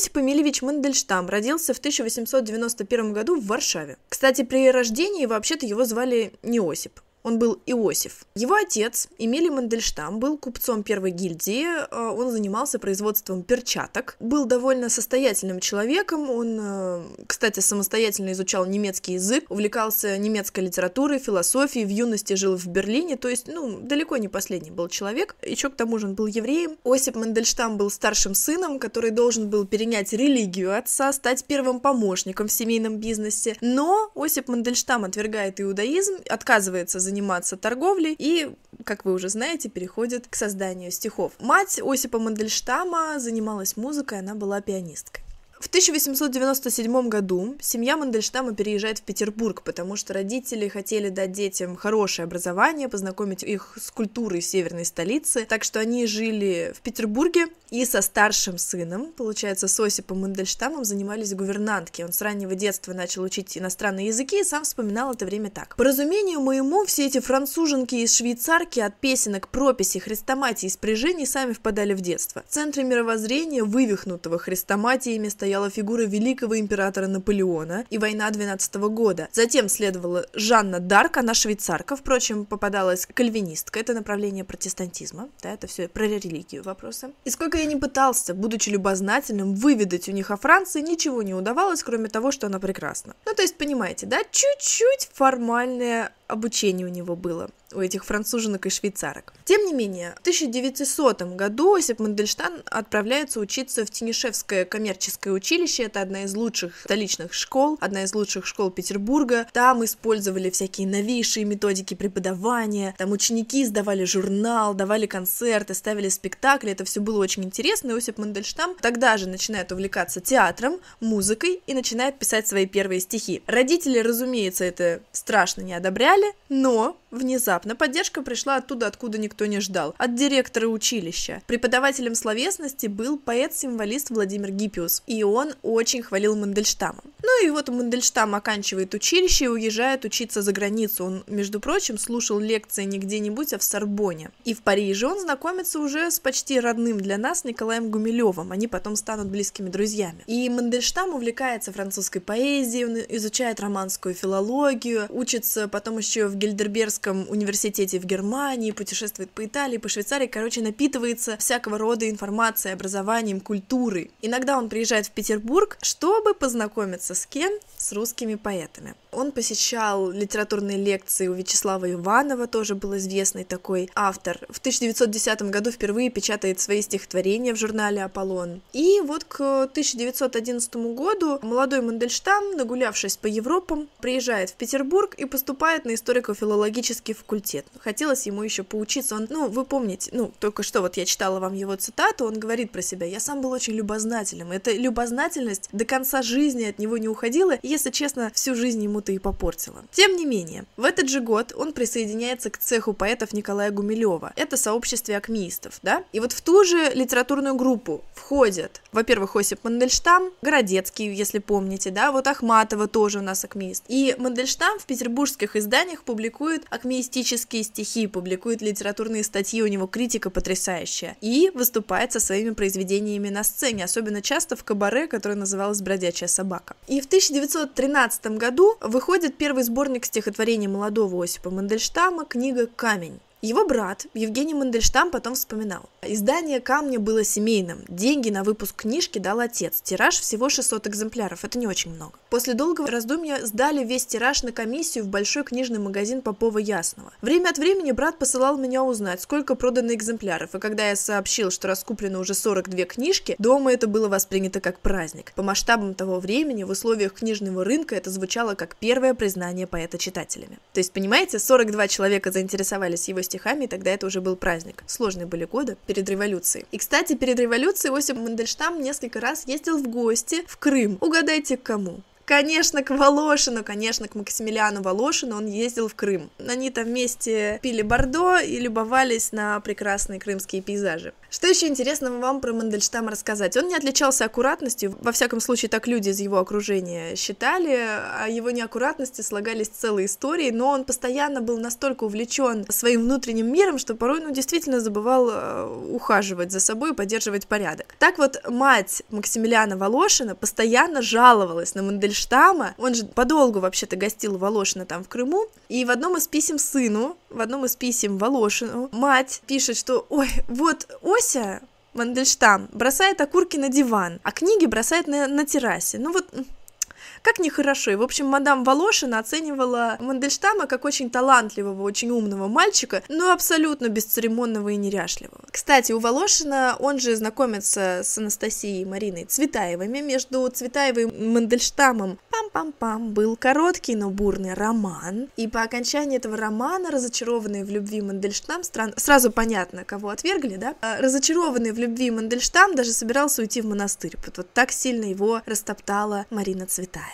Осип Эмильевич Мандельштам родился в 1891 году в Варшаве. Кстати, при рождении вообще-то его звали не Осип, он был Иосиф. Его отец, Эмилий Мандельштам, был купцом первой гильдии, э, он занимался производством перчаток, был довольно состоятельным человеком, он, э, кстати, самостоятельно изучал немецкий язык, увлекался немецкой литературой, философией, в юности жил в Берлине, то есть, ну, далеко не последний был человек, еще к тому же он был евреем. Осип Мандельштам был старшим сыном, который должен был перенять религию отца, стать первым помощником в семейном бизнесе, но Осип Мандельштам отвергает иудаизм, отказывается заниматься торговлей и, как вы уже знаете, переходит к созданию стихов. Мать Осипа Мандельштама занималась музыкой, она была пианисткой. В 1897 году семья Мандельштама переезжает в Петербург, потому что родители хотели дать детям хорошее образование, познакомить их с культурой северной столицы, так что они жили в Петербурге и со старшим сыном, получается, с Осипом Мандельштамом занимались гувернантки. Он с раннего детства начал учить иностранные языки и сам вспоминал это время так. По разумению моему, все эти француженки из швейцарки от песенок, прописи, хрестоматии и спряжений сами впадали в детство. В центре мировоззрения, вывихнутого хрестоматиями, стояла фигура великого императора Наполеона и война 12 года. Затем следовала Жанна Дарк, она швейцарка, впрочем, попадалась кальвинистка, это направление протестантизма, да, это все про религию вопросы. И сколько я не пытался, будучи любознательным, выведать у них о Франции, ничего не удавалось, кроме того, что она прекрасна. Ну, то есть, понимаете, да, чуть-чуть формальное обучение у него было у этих француженок и швейцарок. Тем не менее, в 1900 году Осип Мандельштам отправляется учиться в Тенишевское коммерческое училище. Это одна из лучших столичных школ, одна из лучших школ Петербурга. Там использовали всякие новейшие методики преподавания. Там ученики сдавали журнал, давали концерты, ставили спектакли. Это все было очень интересно. И Осип Мандельштам тогда же начинает увлекаться театром, музыкой и начинает писать свои первые стихи. Родители, разумеется, это страшно не одобряли, ждали, но внезапно поддержка пришла оттуда, откуда никто не ждал, от директора училища. Преподавателем словесности был поэт-символист Владимир Гиппиус, и он очень хвалил Мандельштама. Ну и вот Мандельштам оканчивает училище и уезжает учиться за границу. Он, между прочим, слушал лекции не где-нибудь, а в Сорбоне. И в Париже он знакомится уже с почти родным для нас Николаем Гумилевым. Они потом станут близкими друзьями. И Мандельштам увлекается французской поэзией, он изучает романскую филологию, учится потом еще в Гельдербергском университете в Германии, путешествует по Италии, по Швейцарии, короче, напитывается всякого рода информацией, образованием, культурой. Иногда он приезжает в Петербург, чтобы познакомиться с кем? С русскими поэтами. Он посещал литературные лекции у Вячеслава Иванова, тоже был известный такой автор. В 1910 году впервые печатает свои стихотворения в журнале «Аполлон». И вот к 1911 году молодой Мандельштам, нагулявшись по Европам, приезжает в Петербург и поступает на историко-филологический факультет. Хотелось ему еще поучиться. Он, ну, вы помните, ну, только что вот я читала вам его цитату, он говорит про себя, я сам был очень любознательным. Эта любознательность до конца жизни от него не уходила, и, если честно, всю жизнь ему ему-то и попортила. Тем не менее, в этот же год он присоединяется к цеху поэтов Николая Гумилева. Это сообществе акмеистов, да? И вот в ту же литературную группу входят, во-первых, Осип Мандельштам, Городецкий, если помните, да, вот Ахматова тоже у нас акмеист. И Мандельштам в петербургских изданиях публикует акмеистические стихи, публикует литературные статьи, у него критика потрясающая. И выступает со своими произведениями на сцене, особенно часто в кабаре, которое называлось «Бродячая собака». И в 1913 году выходит первый сборник стихотворений молодого Осипа Мандельштама, книга «Камень». Его брат Евгений Мандельштам потом вспоминал. Издание «Камня» было семейным. Деньги на выпуск книжки дал отец. Тираж всего 600 экземпляров. Это не очень много. После долгого раздумья сдали весь тираж на комиссию в большой книжный магазин Попова Ясного. Время от времени брат посылал меня узнать, сколько продано экземпляров. И когда я сообщил, что раскуплено уже 42 книжки, дома это было воспринято как праздник. По масштабам того времени, в условиях книжного рынка, это звучало как первое признание поэта читателями. То есть, понимаете, 42 человека заинтересовались его стихами, и тогда это уже был праздник. Сложные были годы перед революцией. И, кстати, перед революцией Осип Мандельштам несколько раз ездил в гости в Крым. Угадайте, к кому? Конечно, к Волошину, конечно, к Максимилиану Волошину он ездил в Крым. Они там вместе пили бордо и любовались на прекрасные крымские пейзажи. Что еще интересного вам про Мандельштама рассказать? Он не отличался аккуратностью, во всяком случае так люди из его окружения считали, о его неаккуратности слагались целые истории, но он постоянно был настолько увлечен своим внутренним миром, что порой, ну, действительно забывал э, ухаживать за собой и поддерживать порядок. Так вот, мать Максимилиана Волошина постоянно жаловалась на Мандельштама, он же подолгу вообще-то гостил Волошина там в Крыму, и в одном из писем сыну, в одном из писем Волошину, мать пишет, что, ой, вот, ой, Ося Мандельштам бросает окурки на диван, а книги бросает на, на террасе. Ну вот как нехорошо. И, в общем, мадам Волошина оценивала Мандельштама как очень талантливого, очень умного мальчика, но абсолютно бесцеремонного и неряшливого. Кстати, у Волошина он же знакомится с Анастасией Мариной Цветаевыми. Между Цветаевой и Мандельштамом пам-пам-пам был короткий, но бурный роман. И по окончании этого романа, разочарованный в любви Мандельштам, стран... сразу понятно, кого отвергли, да? А, разочарованный в любви Мандельштам даже собирался уйти в монастырь. Вот, вот так сильно его растоптала Марина Цветаева.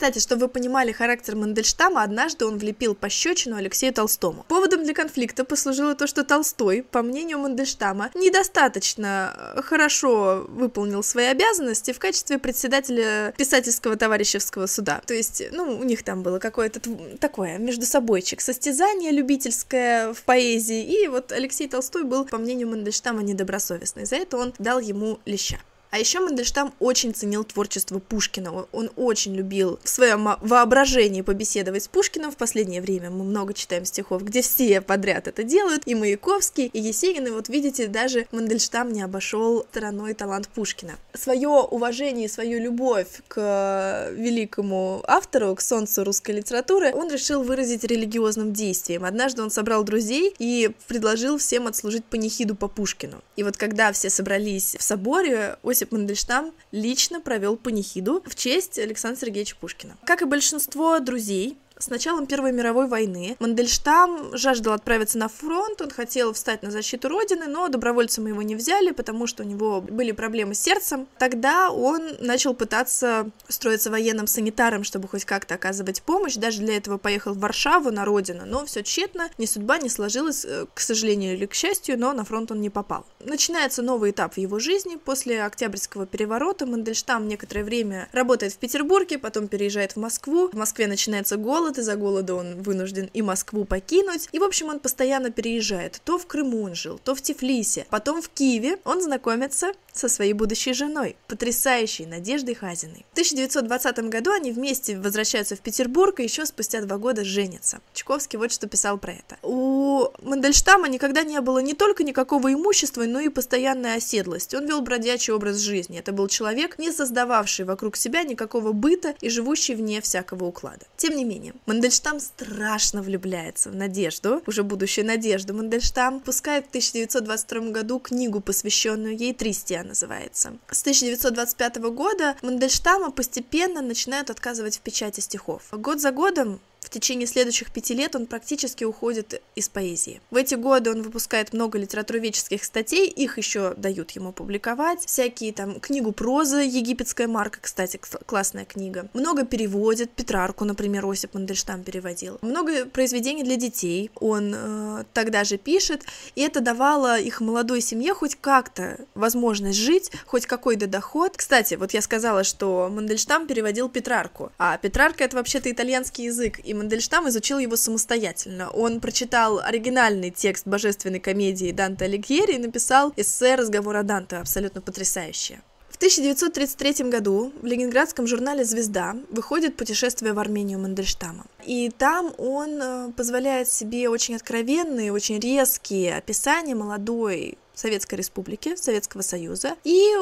Кстати, чтобы вы понимали характер Мандельштама, однажды он влепил пощечину Алексею Толстому. Поводом для конфликта послужило то, что Толстой, по мнению Мандельштама, недостаточно э, хорошо выполнил свои обязанности в качестве председателя писательского товарищеского суда. То есть, ну, у них там было какое-то такое между собойчик, состязание любительское в поэзии, и вот Алексей Толстой был, по мнению Мандельштама, недобросовестный. За это он дал ему леща. А еще Мандельштам очень ценил творчество Пушкина. Он очень любил в своем воображении побеседовать с Пушкиным. В последнее время мы много читаем стихов, где все подряд это делают. И Маяковский, и Есенин. И вот видите, даже Мандельштам не обошел стороной талант Пушкина. Свое уважение и свою любовь к великому автору, к солнцу русской литературы, он решил выразить религиозным действием. Однажды он собрал друзей и предложил всем отслужить панихиду по Пушкину. И вот когда все собрались в соборе, Мандельштам лично провел панихиду в честь Александра Сергеевича Пушкина. Как и большинство друзей, с началом Первой мировой войны Мандельштам жаждал отправиться на фронт, он хотел встать на защиту Родины, но добровольцем его не взяли, потому что у него были проблемы с сердцем. Тогда он начал пытаться строиться военным санитаром, чтобы хоть как-то оказывать помощь, даже для этого поехал в Варшаву на родину, но все тщетно, ни судьба не сложилась, э, к сожалению или к счастью, но на фронт он не попал. Начинается новый этап в его жизни. После Октябрьского переворота Мандельштам некоторое время работает в Петербурге, потом переезжает в Москву. В Москве начинается голод, голод, из-за голода он вынужден и Москву покинуть. И, в общем, он постоянно переезжает. То в Крыму он жил, то в Тифлисе. Потом в Киеве он знакомится со своей будущей женой, потрясающей Надеждой Хазиной. В 1920 году они вместе возвращаются в Петербург и еще спустя два года женятся. Чуковский вот что писал про это. У Мандельштама никогда не было не только никакого имущества, но и постоянной оседлости. Он вел бродячий образ жизни. Это был человек, не создававший вокруг себя никакого быта и живущий вне всякого уклада. Тем не менее, Мандельштам страшно влюбляется в Надежду, уже будущую Надежду. Мандельштам пускает в 1922 году книгу, посвященную ей Тристия называется. С 1925 года Мандельштама постепенно начинают отказывать в печати стихов. Год за годом в течение следующих пяти лет он практически уходит из поэзии. В эти годы он выпускает много литературоведческих статей, их еще дают ему публиковать, всякие там книгу прозы «Египетская марка», кстати, классная книга. Много переводит, Петрарку, например, Осип Мандельштам переводил. Много произведений для детей он э, тогда же пишет, и это давало их молодой семье хоть как-то возможность жить, хоть какой-то доход. Кстати, вот я сказала, что Мандельштам переводил Петрарку, а Петрарка это вообще-то итальянский язык, и Мандельштам изучил его самостоятельно. Он прочитал оригинальный текст божественной комедии Данте Алигьери и написал эссе «Разговор о Данте», абсолютно потрясающее. В 1933 году в ленинградском журнале «Звезда» выходит «Путешествие в Армению Мандельштама». И там он э, позволяет себе очень откровенные, очень резкие описания молодой Советской Республики, Советского Союза и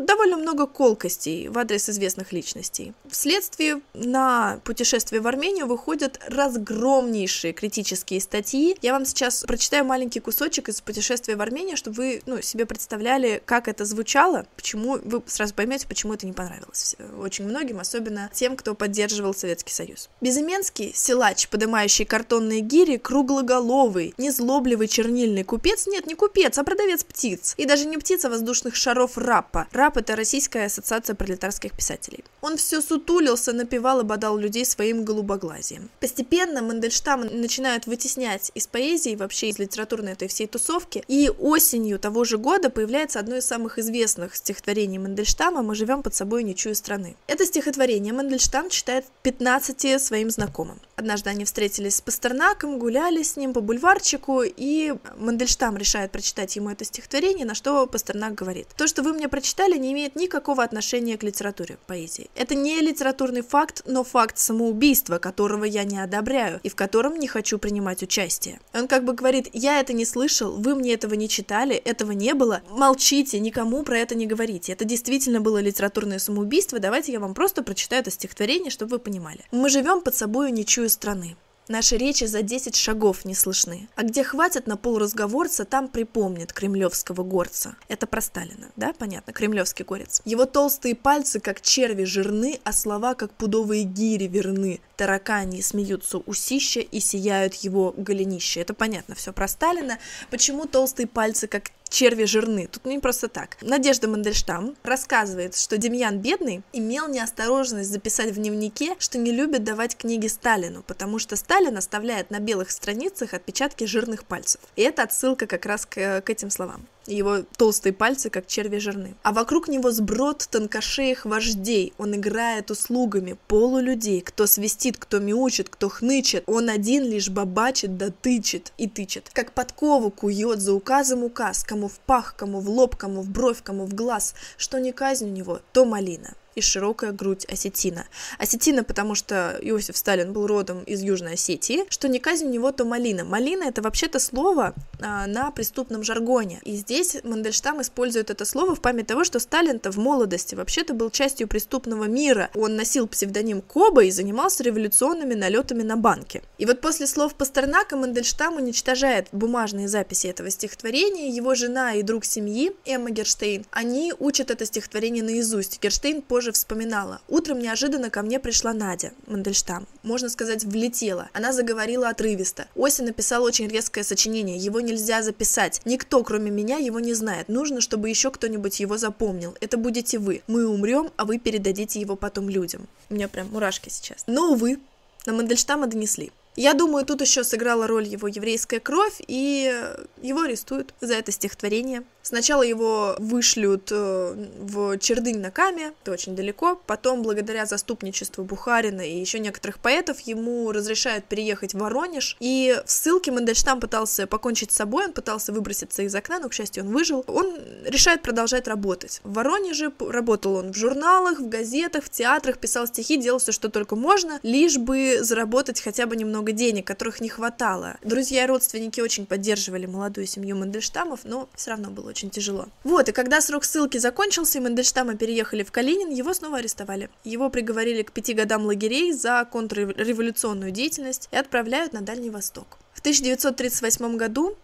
довольно много колкостей в адрес известных личностей. Вследствие на путешествие в Армению выходят разгромнейшие критические статьи. Я вам сейчас прочитаю маленький кусочек из путешествия в Армению, чтобы вы ну, себе представляли, как это звучало, почему вы сразу поймете, почему это не понравилось очень многим, особенно тем, кто поддерживал Советский Союз. Безыменский силач, поднимающий картонные гири, круглоголовый, незлобливый чернильный купец, нет, не купец, а продавец птиц. И даже не птица воздушных шаров Раппа. Рап — это Российская ассоциация пролетарских писателей. Он все сутулился, напевал и бодал людей своим голубоглазием. Постепенно Мандельштама начинают вытеснять из поэзии, вообще из литературной этой всей тусовки, и осенью того же года появляется одно из самых известных стихотворений Мандельштама «Мы живем под собой, не чую страны». Это стихотворение Мандельштам читает 15 своим знакомым. Однажды они встретились с Пастернаком, гуляли с ним по бульварчику, и Мандельштам решает прочитать ему это стихотворение, на что Пастернак говорит. То, что вы мне прочитали, не имеет никакого отношения к литературе, поэзии. Это не литературный факт, но факт самоубийства, которого я не одобряю и в котором не хочу принимать участие. Он как бы говорит, я это не слышал, вы мне этого не читали, этого не было, молчите, никому про это не говорите. Это действительно было литературное самоубийство, давайте я вам просто прочитаю это стихотворение, чтобы вы понимали. Мы живем под собой ничью страны. Наши речи за 10 шагов не слышны. А где хватит на полразговорца, там припомнит кремлевского горца. Это про Сталина, да? Понятно, кремлевский горец. Его толстые пальцы, как черви, жирны, а слова, как пудовые гири, верны. Таракани смеются усища и сияют его голенища. Это понятно, все про Сталина. Почему толстые пальцы, как черви жирны. Тут не просто так. Надежда Мандельштам рассказывает, что Демьян Бедный имел неосторожность записать в дневнике, что не любит давать книги Сталину, потому что Сталин оставляет на белых страницах отпечатки жирных пальцев. И это отсылка как раз к, к этим словам его толстые пальцы, как черви жирны. А вокруг него сброд тонкошеих вождей. Он играет услугами полулюдей. Кто свистит, кто мяучит, кто хнычет. Он один лишь бабачит да тычет и тычет. Как подкову кует за указом указ, кому в пах, кому в лоб, кому в бровь, кому в глаз. Что не казнь у него, то малина и широкая грудь осетина. Осетина, потому что Иосиф Сталин был родом из Южной Осетии, что не казнь у него, то малина. Малина это вообще-то слово а, на преступном жаргоне. И здесь Мандельштам использует это слово в память того, что Сталин-то в молодости вообще-то был частью преступного мира. Он носил псевдоним Коба и занимался революционными налетами на банки. И вот после слов Пастернака Мандельштам уничтожает бумажные записи этого стихотворения. Его жена и друг семьи Эмма Герштейн, они учат это стихотворение наизусть. Герштейн позже позже вспоминала. Утром неожиданно ко мне пришла Надя Мандельштам. Можно сказать, влетела. Она заговорила отрывисто. Ося написал очень резкое сочинение. Его нельзя записать. Никто, кроме меня, его не знает. Нужно, чтобы еще кто-нибудь его запомнил. Это будете вы. Мы умрем, а вы передадите его потом людям. У меня прям мурашки сейчас. Но, увы, на Мандельштама донесли. Я думаю, тут еще сыграла роль его еврейская кровь, и его арестуют за это стихотворение. Сначала его вышлют э, в Чердынь на Каме, это очень далеко, потом, благодаря заступничеству Бухарина и еще некоторых поэтов, ему разрешают переехать в Воронеж, и в ссылке Мандельштам пытался покончить с собой, он пытался выброситься из окна, но, к счастью, он выжил. Он решает продолжать работать. В Воронеже работал он в журналах, в газетах, в театрах, писал стихи, делал все, что только можно, лишь бы заработать хотя бы немного денег, которых не хватало. Друзья и родственники очень поддерживали молодую семью Мандельштамов, но все равно было очень тяжело. Вот, и когда срок ссылки закончился, и Мандельштама переехали в Калинин, его снова арестовали. Его приговорили к пяти годам лагерей за контрреволюционную деятельность и отправляют на Дальний Восток. В 1938 году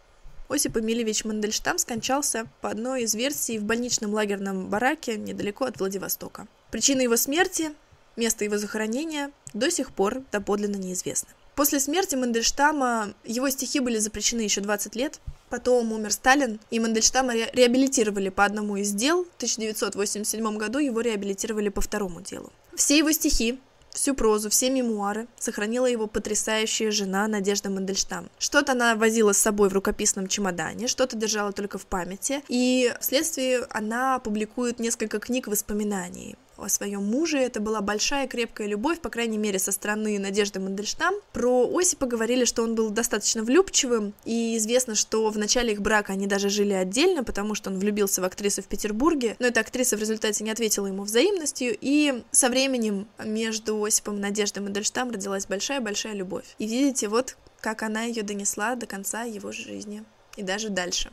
Осип Эмильевич Мандельштам скончался по одной из версий в больничном лагерном бараке недалеко от Владивостока. Причина его смерти, место его захоронения до сих пор доподлинно неизвестны. После смерти Мандельштама его стихи были запрещены еще 20 лет, Потом умер Сталин, и Мандельштама ре- реабилитировали по одному из дел. В 1987 году его реабилитировали по второму делу. Все его стихи, всю прозу, все мемуары сохранила его потрясающая жена Надежда Мандельштам. Что-то она возила с собой в рукописном чемодане, что-то держала только в памяти, и вследствие она публикует несколько книг воспоминаний о своем муже. Это была большая крепкая любовь, по крайней мере, со стороны Надежды Мандельштам. Про Осипа говорили, что он был достаточно влюбчивым, и известно, что в начале их брака они даже жили отдельно, потому что он влюбился в актрису в Петербурге, но эта актриса в результате не ответила ему взаимностью, и со временем между Осипом и Надеждой Мандельштам родилась большая-большая любовь. И видите, вот как она ее донесла до конца его жизни и даже дальше.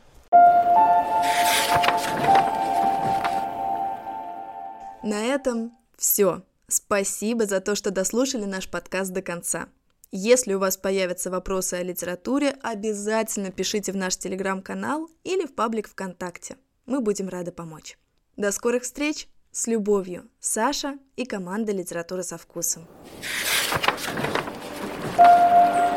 thank you На этом все. Спасибо за то, что дослушали наш подкаст до конца. Если у вас появятся вопросы о литературе, обязательно пишите в наш телеграм-канал или в паблик ВКонтакте. Мы будем рады помочь. До скорых встреч! С любовью, Саша и команда «Литература со вкусом». thank you